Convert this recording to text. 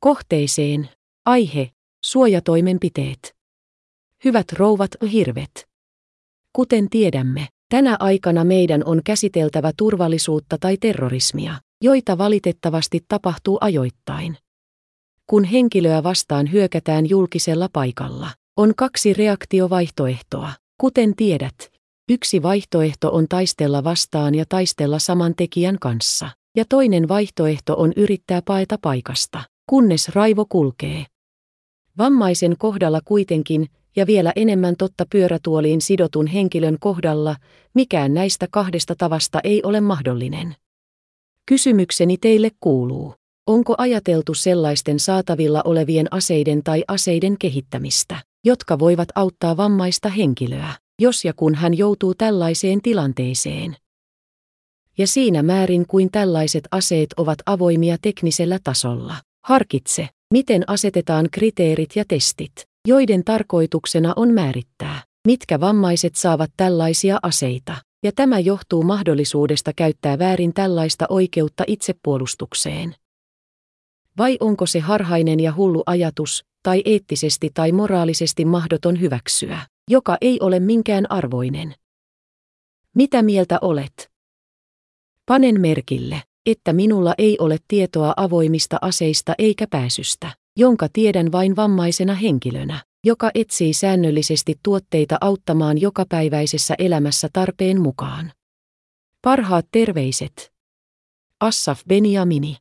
Kohteeseen. Aihe. Suojatoimenpiteet. Hyvät rouvat hirvet. Kuten tiedämme, tänä aikana meidän on käsiteltävä turvallisuutta tai terrorismia, joita valitettavasti tapahtuu ajoittain. Kun henkilöä vastaan hyökätään julkisella paikalla, on kaksi reaktiovaihtoehtoa. Kuten tiedät, yksi vaihtoehto on taistella vastaan ja taistella saman tekijän kanssa, ja toinen vaihtoehto on yrittää paeta paikasta, kunnes raivo kulkee. Vammaisen kohdalla kuitenkin, ja vielä enemmän totta pyörätuoliin sidotun henkilön kohdalla, mikään näistä kahdesta tavasta ei ole mahdollinen. Kysymykseni teille kuuluu. Onko ajateltu sellaisten saatavilla olevien aseiden tai aseiden kehittämistä, jotka voivat auttaa vammaista henkilöä, jos ja kun hän joutuu tällaiseen tilanteeseen? Ja siinä määrin kuin tällaiset aseet ovat avoimia teknisellä tasolla. Harkitse, miten asetetaan kriteerit ja testit, joiden tarkoituksena on määrittää, mitkä vammaiset saavat tällaisia aseita, ja tämä johtuu mahdollisuudesta käyttää väärin tällaista oikeutta itsepuolustukseen. Vai onko se harhainen ja hullu ajatus, tai eettisesti tai moraalisesti mahdoton hyväksyä, joka ei ole minkään arvoinen? Mitä mieltä olet? Panen merkille, että minulla ei ole tietoa avoimista aseista eikä pääsystä, jonka tiedän vain vammaisena henkilönä, joka etsii säännöllisesti tuotteita auttamaan jokapäiväisessä elämässä tarpeen mukaan. Parhaat terveiset. Assaf Beniamini